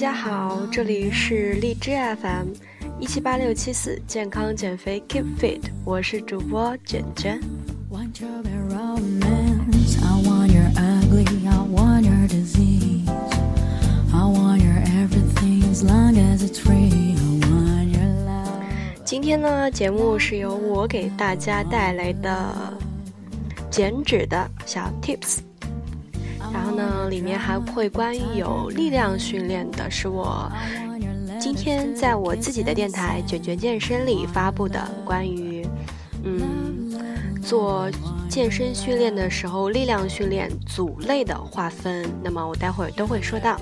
家好，这里是荔枝 FM 一七八六七四健康减肥 Keep Fit，我是主播卷卷。今天呢，节目是由我给大家带来的减脂的小 Tips。嗯，里面还会关于有力量训练的，是我今天在我自己的电台“卷卷健身”里发布的关于嗯做健身训练的时候力量训练组类的划分。那么我待会儿都会说到。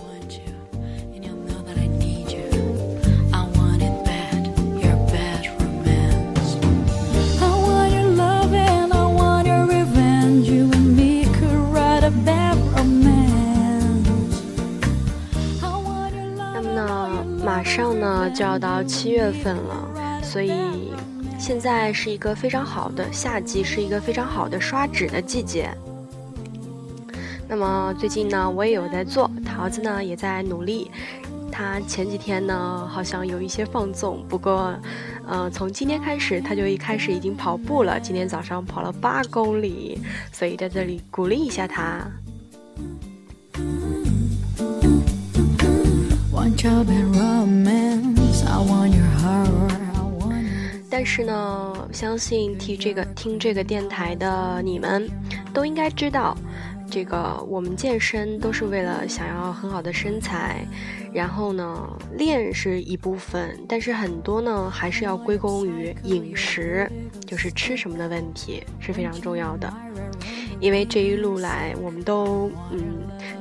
上呢就要到七月份了，所以现在是一个非常好的夏季，是一个非常好的刷脂的季节。那么最近呢，我也有在做，桃子呢也在努力。他前几天呢好像有一些放纵，不过，呃，从今天开始他就一开始已经跑步了，今天早上跑了八公里，所以在这里鼓励一下他。但是呢，相信听这个听这个电台的你们，都应该知道，这个我们健身都是为了想要很好的身材，然后呢，练是一部分，但是很多呢还是要归功于饮食，就是吃什么的问题是非常重要的。因为这一路来，我们都嗯，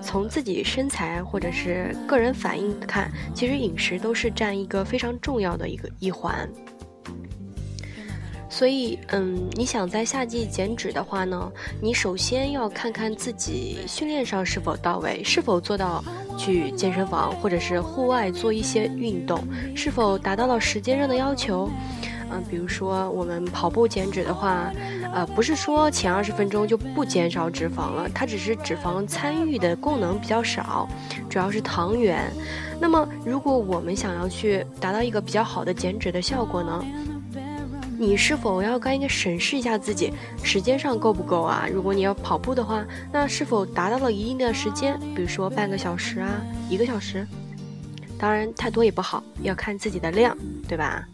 从自己身材或者是个人反应看，其实饮食都是占一个非常重要的一个一环。所以，嗯，你想在夏季减脂的话呢，你首先要看看自己训练上是否到位，是否做到去健身房或者是户外做一些运动，是否达到了时间上的要求。嗯，比如说我们跑步减脂的话，呃，不是说前二十分钟就不减少脂肪了，它只是脂肪参与的功能比较少，主要是糖原。那么，如果我们想要去达到一个比较好的减脂的效果呢，你是否要该应该审视一下自己时间上够不够啊？如果你要跑步的话，那是否达到了一定的时间？比如说半个小时啊，一个小时？当然，太多也不好，要看自己的量，对吧？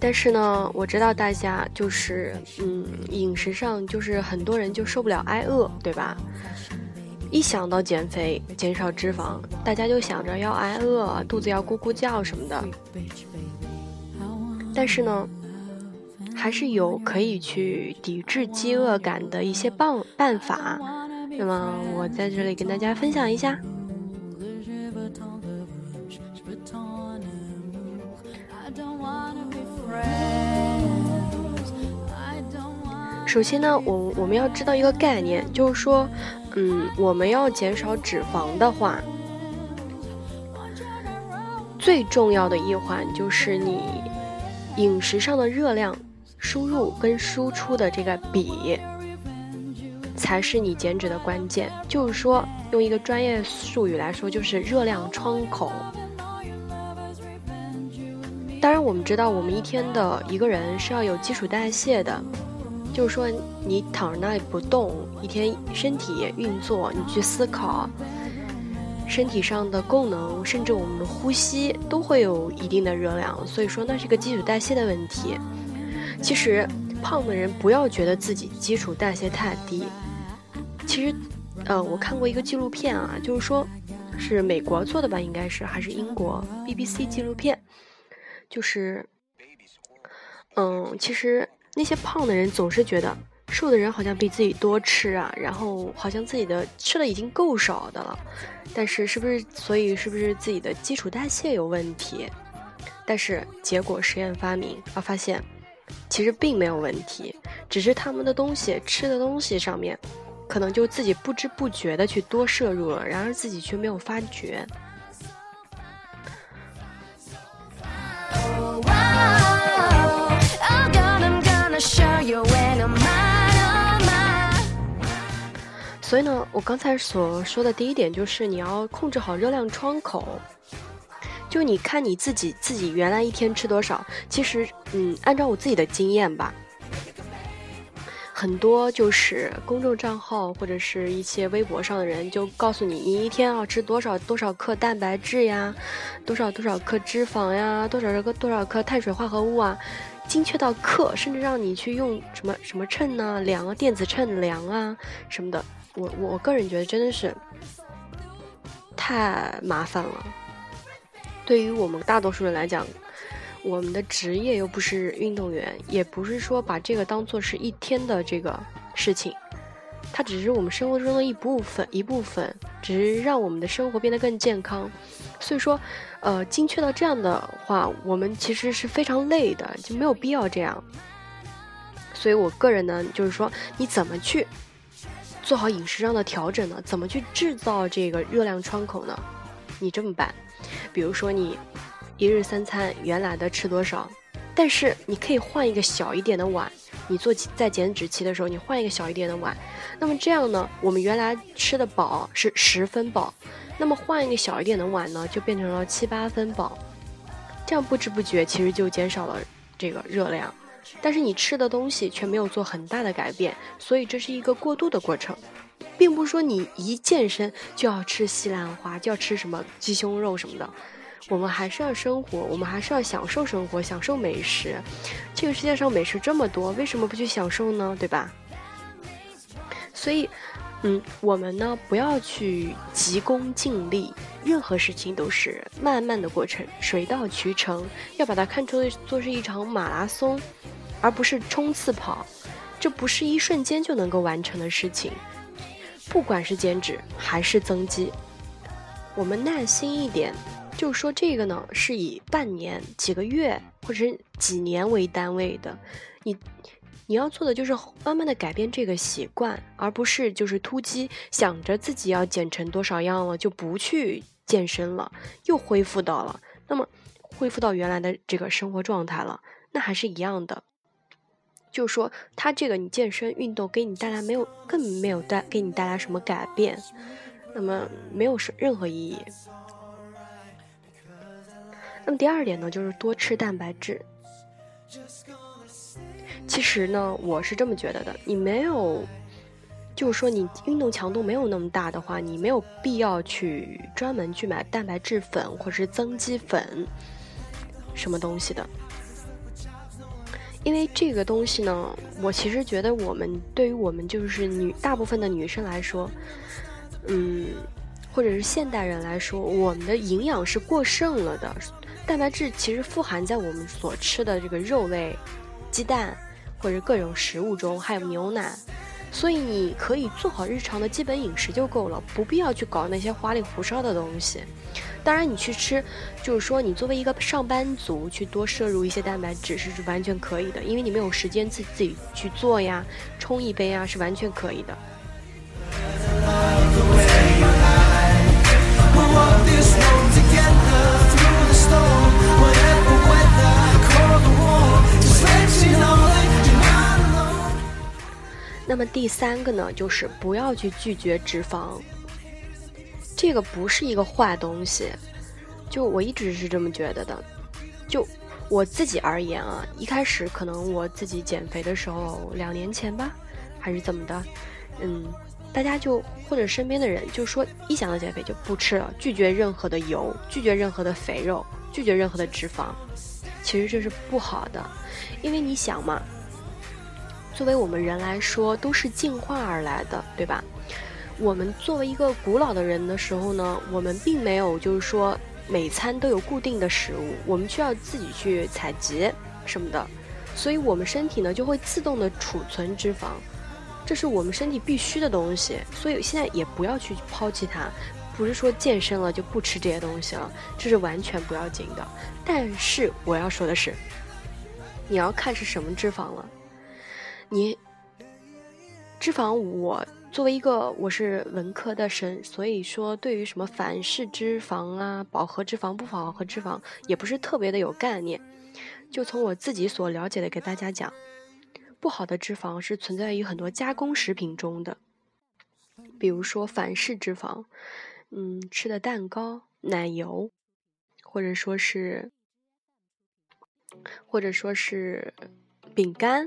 但是呢，我知道大家就是，嗯，饮食上就是很多人就受不了挨饿，对吧？一想到减肥、减少脂肪，大家就想着要挨饿，肚子要咕咕叫什么的。但是呢，还是有可以去抵制饥饿感的一些办办法。那么，我在这里跟大家分享一下。首先呢，我我们要知道一个概念，就是说，嗯，我们要减少脂肪的话，最重要的一环就是你饮食上的热量输入跟输出的这个比，才是你减脂的关键。就是说，用一个专业术语来说，就是热量窗口。当然，我们知道，我们一天的一个人是要有基础代谢的。就是说，你躺在那里不动，一天身体运作，你去思考，身体上的功能，甚至我们的呼吸都会有一定的热量。所以说，那是个基础代谢的问题。其实，胖的人不要觉得自己基础代谢太低。其实，呃，我看过一个纪录片啊，就是说，是美国做的吧，应该是还是英国 BBC 纪录片，就是，嗯，其实。那些胖的人总是觉得瘦的人好像比自己多吃啊，然后好像自己的吃的已经够少的了，但是是不是所以是不是自己的基础代谢有问题？但是结果实验发明啊，发现其实并没有问题，只是他们的东西吃的东西上面，可能就自己不知不觉的去多摄入了，然而自己却没有发觉。所以呢，我刚才所说的第一点就是你要控制好热量窗口，就你看你自己自己原来一天吃多少，其实嗯按照我自己的经验吧。很多就是公众账号或者是一些微博上的人就告诉你，你一天要吃多少多少克蛋白质呀，多少多少克脂肪呀，多少个多少克碳水化合物啊，精确到克，甚至让你去用什么什么秤呢量啊，电子秤量啊什么的。我我个人觉得真的是太麻烦了。对于我们大多数人来讲，我们的职业又不是运动员，也不是说把这个当做是一天的这个事情，它只是我们生活中的一部分，一部分，只是让我们的生活变得更健康。所以说，呃，精确到这样的话，我们其实是非常累的，就没有必要这样。所以我个人呢，就是说，你怎么去做好饮食上的调整呢？怎么去制造这个热量窗口呢？你这么办？比如说你一日三餐原来的吃多少，但是你可以换一个小一点的碗。你做在减脂期的时候，你换一个小一点的碗，那么这样呢，我们原来吃的饱是十分饱，那么换一个小一点的碗呢，就变成了七八分饱。这样不知不觉其实就减少了这个热量，但是你吃的东西却没有做很大的改变，所以这是一个过渡的过程。并不是说你一健身就要吃西兰花，就要吃什么鸡胸肉什么的，我们还是要生活，我们还是要享受生活，享受美食。这个世界上美食这么多，为什么不去享受呢？对吧？所以，嗯，我们呢不要去急功近利，任何事情都是慢慢的过程，水到渠成，要把它看作做是一场马拉松，而不是冲刺跑，这不是一瞬间就能够完成的事情。不管是减脂还是增肌，我们耐心一点。就是说这个呢，是以半年、几个月或者是几年为单位的。你你要做的就是慢慢的改变这个习惯，而不是就是突击想着自己要减成多少样了就不去健身了，又恢复到了那么恢复到原来的这个生活状态了，那还是一样的。就是说他这个你健身运动给你带来没有，更没有带给你带来什么改变，那么没有什任何意义。那么第二点呢，就是多吃蛋白质。其实呢，我是这么觉得的，你没有，就是说你运动强度没有那么大的话，你没有必要去专门去买蛋白质粉或者是增肌粉，什么东西的。因为这个东西呢，我其实觉得我们对于我们就是女大部分的女生来说，嗯，或者是现代人来说，我们的营养是过剩了的。蛋白质其实富含在我们所吃的这个肉类、鸡蛋或者各种食物中，还有牛奶。所以你可以做好日常的基本饮食就够了，不必要去搞那些花里胡哨的东西。当然，你去吃，就是说你作为一个上班族去多摄入一些蛋白质是完全可以的，因为你没有时间自自己去做呀，冲一杯啊是完全可以的。那么第三个呢，就是不要去拒绝脂肪。这个不是一个坏东西，就我一直是这么觉得的。就我自己而言啊，一开始可能我自己减肥的时候，两年前吧，还是怎么的，嗯，大家就或者身边的人就说，一想到减肥就不吃了，拒绝任何的油，拒绝任何的肥肉，拒绝任何的脂肪。其实这是不好的，因为你想嘛。作为我们人来说，都是进化而来的，对吧？我们作为一个古老的人的时候呢，我们并没有就是说每餐都有固定的食物，我们需要自己去采集什么的，所以我们身体呢就会自动的储存脂肪，这是我们身体必须的东西。所以现在也不要去抛弃它，不是说健身了就不吃这些东西了，这是完全不要紧的。但是我要说的是，你要看是什么脂肪了。你脂肪，我作为一个我是文科的生，所以说对于什么反式脂肪啊、饱和脂肪、不饱和脂肪，也不是特别的有概念。就从我自己所了解的给大家讲，不好的脂肪是存在于很多加工食品中的，比如说反式脂肪，嗯，吃的蛋糕、奶油，或者说是，或者说是饼干，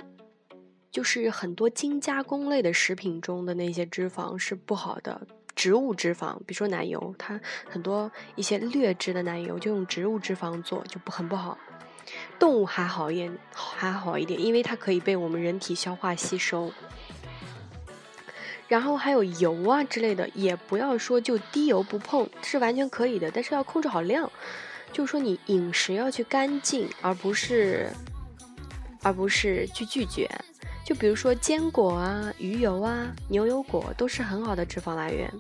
就是很多精加工类的食品中的那些脂肪是不好的。植物脂肪，比如说奶油，它很多一些劣质的奶油就用植物脂肪做，就不很不好。动物还好一点，还好一点，因为它可以被我们人体消化吸收。然后还有油啊之类的，也不要说就低油不碰，是完全可以的，但是要控制好量。就是说你饮食要去干净，而不是而不是去拒绝。就比如说坚果啊、鱼油啊、牛油果都是很好的脂肪来源。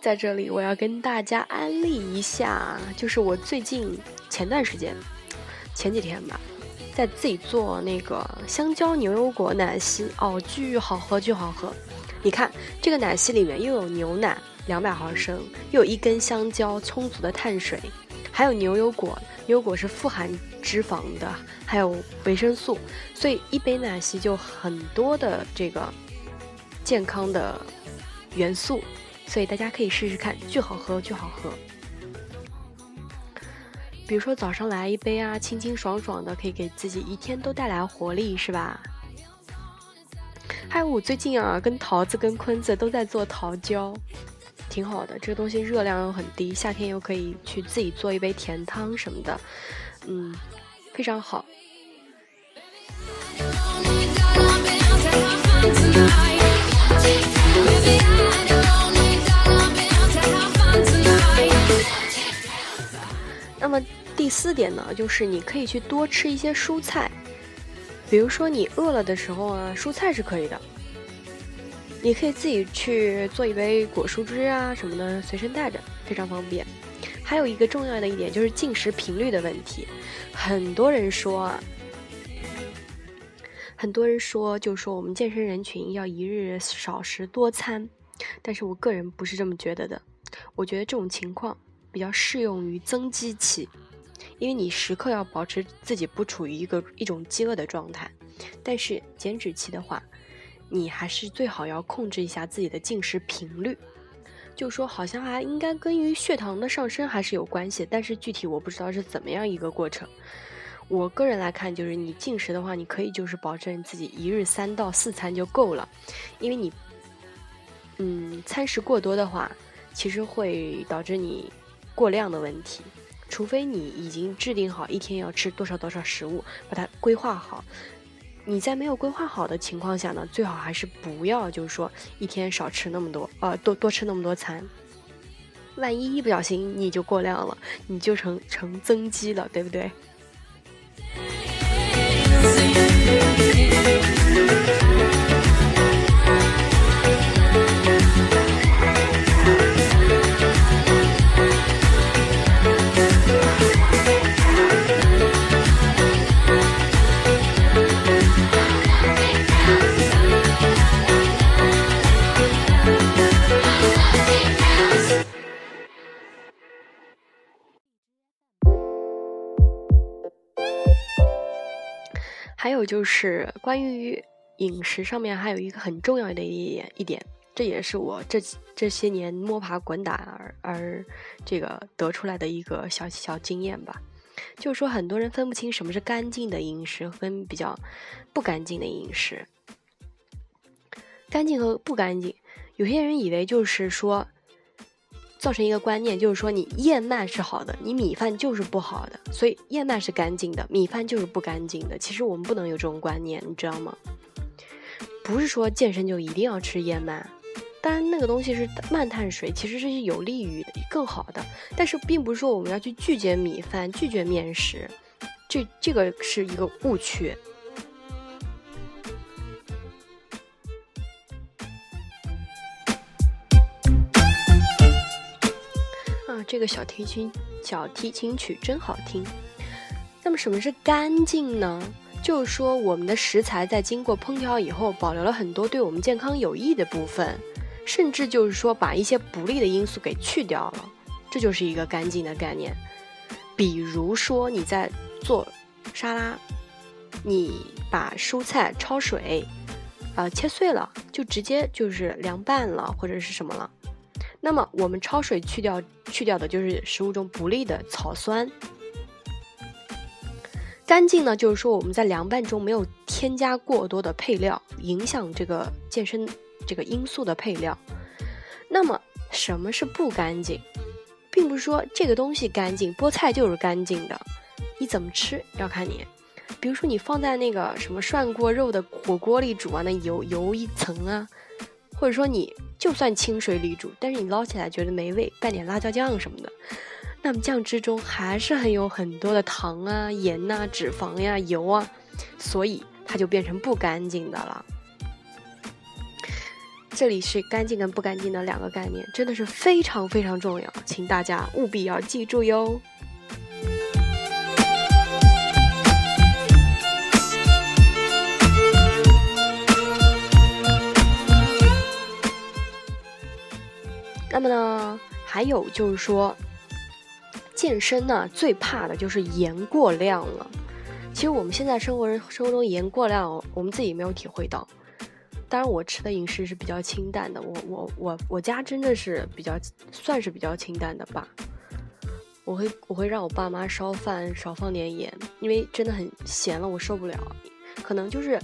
在这里，我要跟大家安利一下，就是我最近前段时间，前几天吧，在自己做那个香蕉牛油果奶昔，哦，巨好喝，巨好喝。你看，这个奶昔里面又有牛奶两百毫升，又有一根香蕉，充足的碳水，还有牛油果，牛油果是富含脂肪的，还有维生素，所以一杯奶昔就很多的这个健康的元素。所以大家可以试试看，巨好喝，巨好喝。比如说早上来一杯啊，清清爽爽的，可以给自己一天都带来活力，是吧？还有我最近啊，跟桃子跟坤子都在做桃胶，挺好的。这个东西热量又很低，夏天又可以去自己做一杯甜汤什么的，嗯，非常好。那么第四点呢，就是你可以去多吃一些蔬菜，比如说你饿了的时候啊，蔬菜是可以的。你可以自己去做一杯果蔬汁啊什么的，随身带着，非常方便。还有一个重要的一点就是进食频率的问题，很多人说啊，很多人说，就说我们健身人群要一日少食多餐，但是我个人不是这么觉得的，我觉得这种情况。比较适用于增肌期，因为你时刻要保持自己不处于一个一种饥饿的状态。但是减脂期的话，你还是最好要控制一下自己的进食频率。就说好像还应该跟于血糖的上升还是有关系，但是具体我不知道是怎么样一个过程。我个人来看，就是你进食的话，你可以就是保证自己一日三到四餐就够了，因为你，嗯，餐食过多的话，其实会导致你。过量的问题，除非你已经制定好一天要吃多少多少食物，把它规划好。你在没有规划好的情况下呢，最好还是不要，就是说一天少吃那么多，呃，多多吃那么多餐。万一一不小心你就过量了，你就成成增肌了，对不对？还有就是关于饮食上面，还有一个很重要的一点一点，这也是我这这些年摸爬滚打而而这个得出来的一个小小经验吧。就是说，很多人分不清什么是干净的饮食，跟比较不干净的饮食。干净和不干净，有些人以为就是说。造成一个观念，就是说你燕麦是好的，你米饭就是不好的，所以燕麦是干净的，米饭就是不干净的。其实我们不能有这种观念，你知道吗？不是说健身就一定要吃燕麦，当然那个东西是慢碳水，其实是有利于更好的，但是并不是说我们要去拒绝米饭、拒绝面食，这这个是一个误区。这个小提琴小提琴曲真好听。那么什么是干净呢？就是说我们的食材在经过烹调以后，保留了很多对我们健康有益的部分，甚至就是说把一些不利的因素给去掉了，这就是一个干净的概念。比如说你在做沙拉，你把蔬菜焯水，呃，切碎了，就直接就是凉拌了，或者是什么了。那么我们焯水去掉去掉的就是食物中不利的草酸。干净呢，就是说我们在凉拌中没有添加过多的配料，影响这个健身这个因素的配料。那么什么是不干净？并不是说这个东西干净，菠菜就是干净的，你怎么吃要看你。比如说你放在那个什么涮锅肉的火锅里煮啊，那油油一层啊，或者说你就算清水里煮，但是你捞起来觉得没味，拌点辣椒酱什么的，那么酱汁中还是很有很多的糖啊、盐呐、脂肪呀、油啊，所以它就变成不干净的了。这里是干净跟不干净的两个概念，真的是非常非常重要，请大家务必要记住哟。那么呢，还有就是说，健身呢最怕的就是盐过量了。其实我们现在生活生活中盐过量，我们自己没有体会到。当然，我吃的饮食是比较清淡的。我我我我家真的是比较算是比较清淡的吧。我会我会让我爸妈烧饭少放点盐，因为真的很咸了，我受不了。可能就是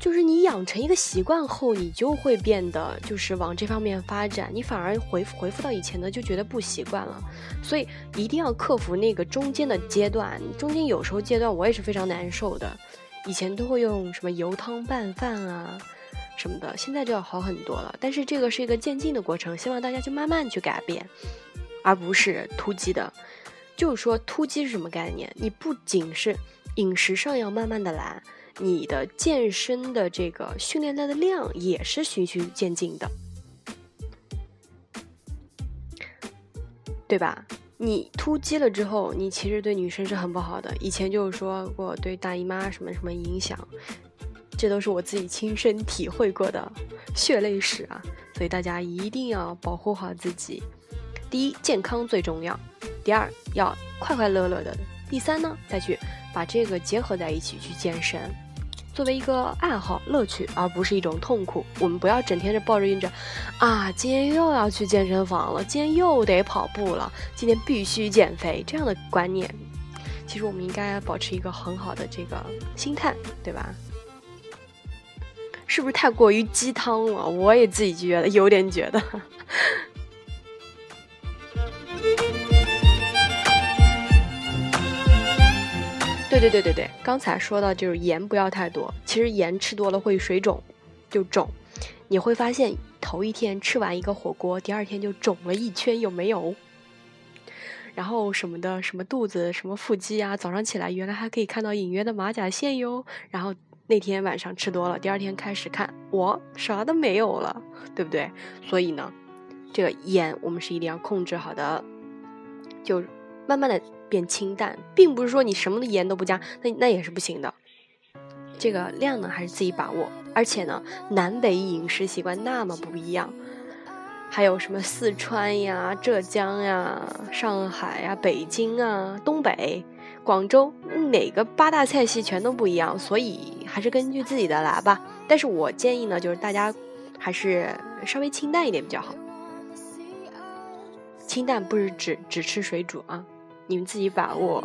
就是你养成一个习惯后，你就会变得就是往这方面发展，你反而回回复到以前的就觉得不习惯了。所以一定要克服那个中间的阶段，中间有时候阶段我也是非常难受的。以前都会用什么油汤拌饭啊，什么的，现在就要好很多了。但是这个是一个渐进的过程，希望大家就慢慢去改变，而不是突击的。就是说，突击是什么概念？你不仅是饮食上要慢慢的来，你的健身的这个训练量的量也是循序渐进的，对吧？你突击了之后，你其实对女生是很不好的。以前就是说过对大姨妈什么什么影响，这都是我自己亲身体会过的血泪史啊。所以大家一定要保护好自己。第一，健康最重要；第二，要快快乐乐的；第三呢，再去把这个结合在一起去健身。作为一个爱好乐趣，而不是一种痛苦。我们不要整天的抱着着，啊，今天又要去健身房了，今天又得跑步了，今天必须减肥这样的观念。其实我们应该保持一个很好的这个心态，对吧？是不是太过于鸡汤了？我也自己觉得有点觉得。对对对对，刚才说到就是盐不要太多，其实盐吃多了会水肿，就肿。你会发现头一天吃完一个火锅，第二天就肿了一圈，有没有？然后什么的，什么肚子，什么腹肌啊，早上起来原来还可以看到隐约的马甲线哟。然后那天晚上吃多了，第二天开始看，我啥都没有了，对不对？所以呢，这个盐我们是一定要控制好的，就慢慢的。变清淡，并不是说你什么的盐都不加，那那也是不行的。这个量呢，还是自己把握。而且呢，南北饮食习惯那么不一样，还有什么四川呀、浙江呀、上海呀、北京啊、东北、广州，哪个八大菜系全都不一样，所以还是根据自己的来吧。但是我建议呢，就是大家还是稍微清淡一点比较好。清淡不是只只吃水煮啊。你们自己把握。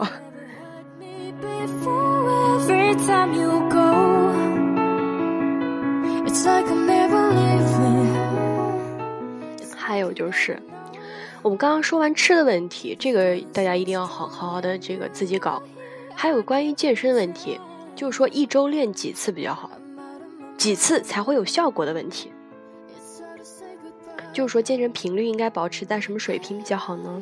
还有就是，我们刚刚说完吃的问题，这个大家一定要好好好的这个自己搞。还有关于健身问题，就是说一周练几次比较好，几次才会有效果的问题。就是说健身频率应该保持在什么水平比较好呢？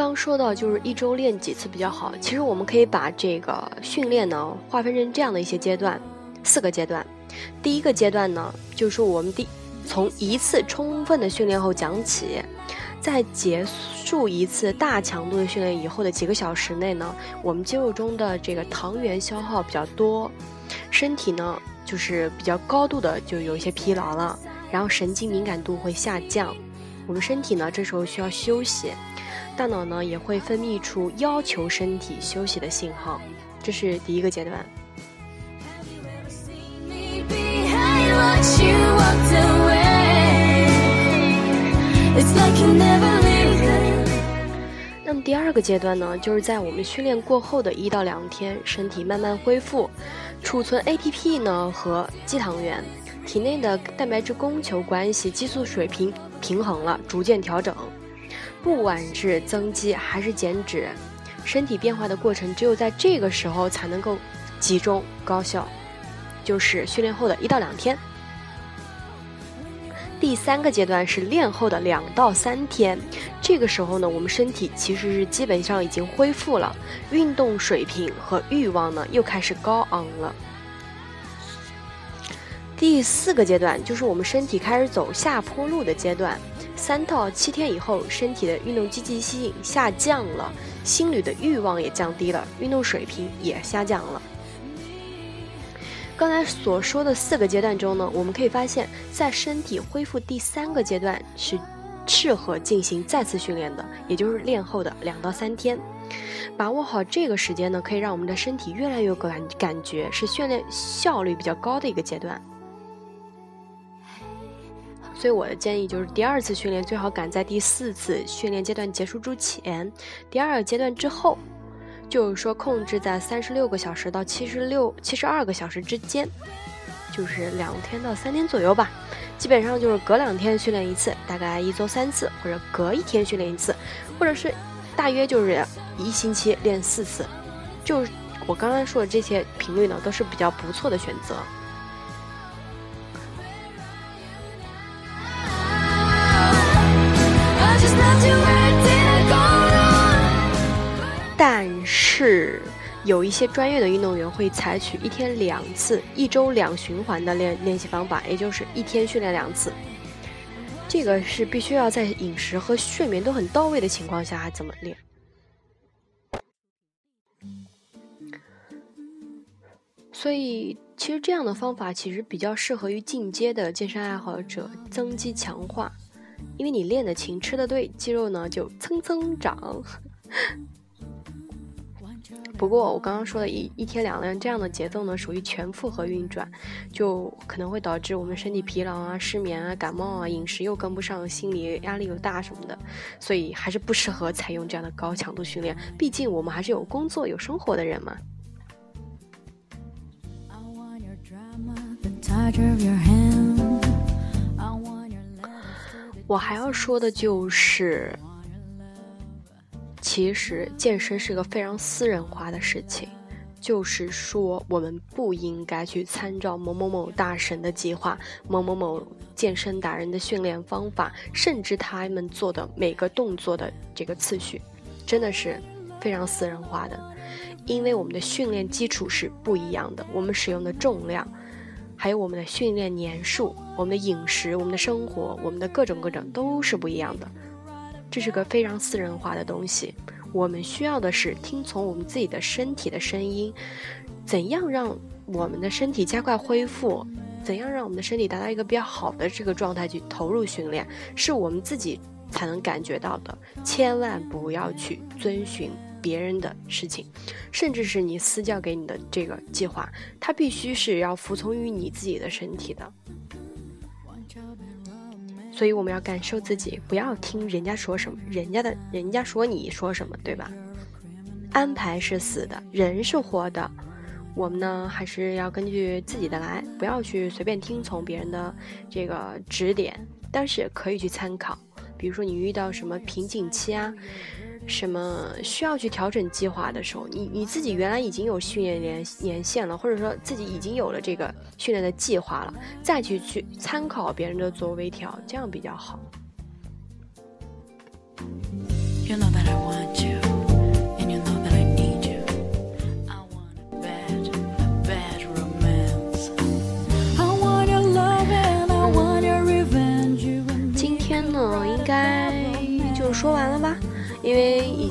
刚说到就是一周练几次比较好，其实我们可以把这个训练呢划分成这样的一些阶段，四个阶段。第一个阶段呢，就是我们第从一次充分的训练后讲起，在结束一次大强度的训练以后的几个小时内呢，我们肌肉中的这个糖原消耗比较多，身体呢就是比较高度的就有一些疲劳了，然后神经敏感度会下降，我们身体呢这时候需要休息，大脑呢也会分泌出要求身体休息的信号，这是第一个阶段。那么第二个阶段呢，就是在我们训练过后的一到两天，身体慢慢恢复，储存 ATP 呢和肌糖原，体内的蛋白质供求关系、激素水平平衡了，逐渐调整。不管是增肌还是减脂，身体变化的过程只有在这个时候才能够集中高效，就是训练后的一到两天。第三个阶段是练后的两到三天，这个时候呢，我们身体其实是基本上已经恢复了，运动水平和欲望呢又开始高昂了。第四个阶段就是我们身体开始走下坡路的阶段，三到七天以后，身体的运动积极性下降了，心率的欲望也降低了，运动水平也下降了。刚才所说的四个阶段中呢，我们可以发现，在身体恢复第三个阶段是适合进行再次训练的，也就是练后的两到三天。把握好这个时间呢，可以让我们的身体越来越感感觉是训练效率比较高的一个阶段。所以我的建议就是，第二次训练最好赶在第四次训练阶段结束之前，第二个阶段之后。就是说，控制在三十六个小时到七十六、七十二个小时之间，就是两天到三天左右吧。基本上就是隔两天训练一次，大概一周三次，或者隔一天训练一次，或者是大约就是一星期练四次。就我刚刚说的这些频率呢，都是比较不错的选择。是有一些专业的运动员会采取一天两次、一周两循环的练练习方法，也就是一天训练两次。这个是必须要在饮食和睡眠都很到位的情况下还怎么练？所以，其实这样的方法其实比较适合于进阶的健身爱好者增肌强化，因为你练的勤、吃的对，肌肉呢就蹭蹭长。不过我刚刚说的一一天两练这样的节奏呢，属于全负荷运转，就可能会导致我们身体疲劳啊、失眠啊、感冒啊、饮食又跟不上、心理压力又大什么的，所以还是不适合采用这样的高强度训练。毕竟我们还是有工作、有生活的人嘛。我还要说的就是。其实健身是个非常私人化的事情，就是说我们不应该去参照某某某大神的计划、某某某健身达人的训练方法，甚至他们做的每个动作的这个次序，真的是非常私人化的。因为我们的训练基础是不一样的，我们使用的重量，还有我们的训练年数、我们的饮食、我们的生活、我们的各种各种都是不一样的。这是个非常私人化的东西，我们需要的是听从我们自己的身体的声音，怎样让我们的身体加快恢复，怎样让我们的身体达到一个比较好的这个状态去投入训练，是我们自己才能感觉到的。千万不要去遵循别人的事情，甚至是你私教给你的这个计划，它必须是要服从于你自己的身体的。所以我们要感受自己，不要听人家说什么，人家的人家说你说什么，对吧？安排是死的，人是活的，我们呢还是要根据自己的来，不要去随便听从别人的这个指点，但是可以去参考。比如说你遇到什么瓶颈期啊？什么需要去调整计划的时候，你你自己原来已经有训练年年限了，或者说自己已经有了这个训练的计划了，再去去参考别人的做微调，这样比较好。You know that I want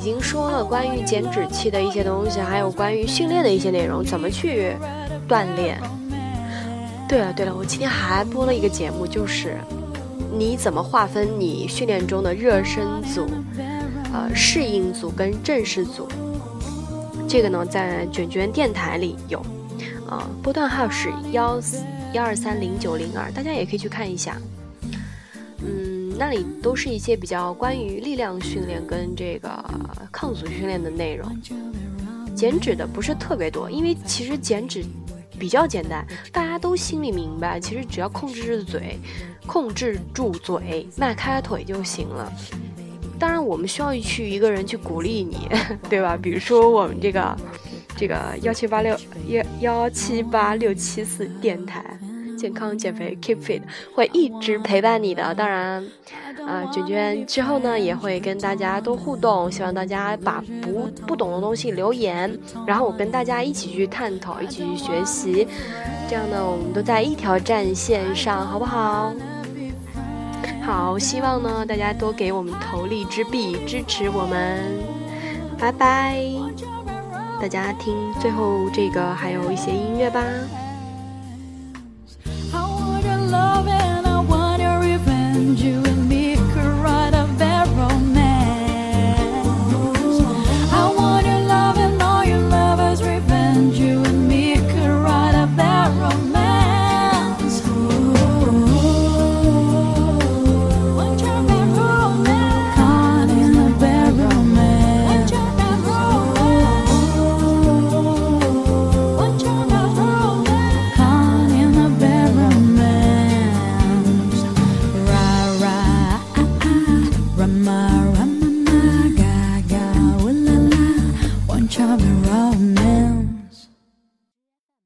已经说了关于减脂期的一些东西，还有关于训练的一些内容，怎么去锻炼。对了对了，我今天还播了一个节目，就是你怎么划分你训练中的热身组、呃适应组跟正式组。这个呢，在卷卷电台里有，啊，波段号是幺幺二三零九零二，大家也可以去看一下。嗯，那里都是一些比较关于力量训练跟这个抗阻训练的内容。减脂的不是特别多，因为其实减脂比较简单，大家都心里明白，其实只要控制住嘴，控制住嘴，迈开腿就行了。当然，我们需要去一个人去鼓励你，对吧？比如说我们这个，这个幺七八六幺幺七八六七四电台，健康减肥 keep fit 会一直陪伴你的。当然，啊，卷卷之后呢也会跟大家多互动，希望大家把不不懂的东西留言，然后我跟大家一起去探讨，一起去学习，这样呢我们都在一条战线上，好不好？好，希望呢大家多给我们投荔枝币支持我们，拜拜！大家听最后这个还有一些音乐吧。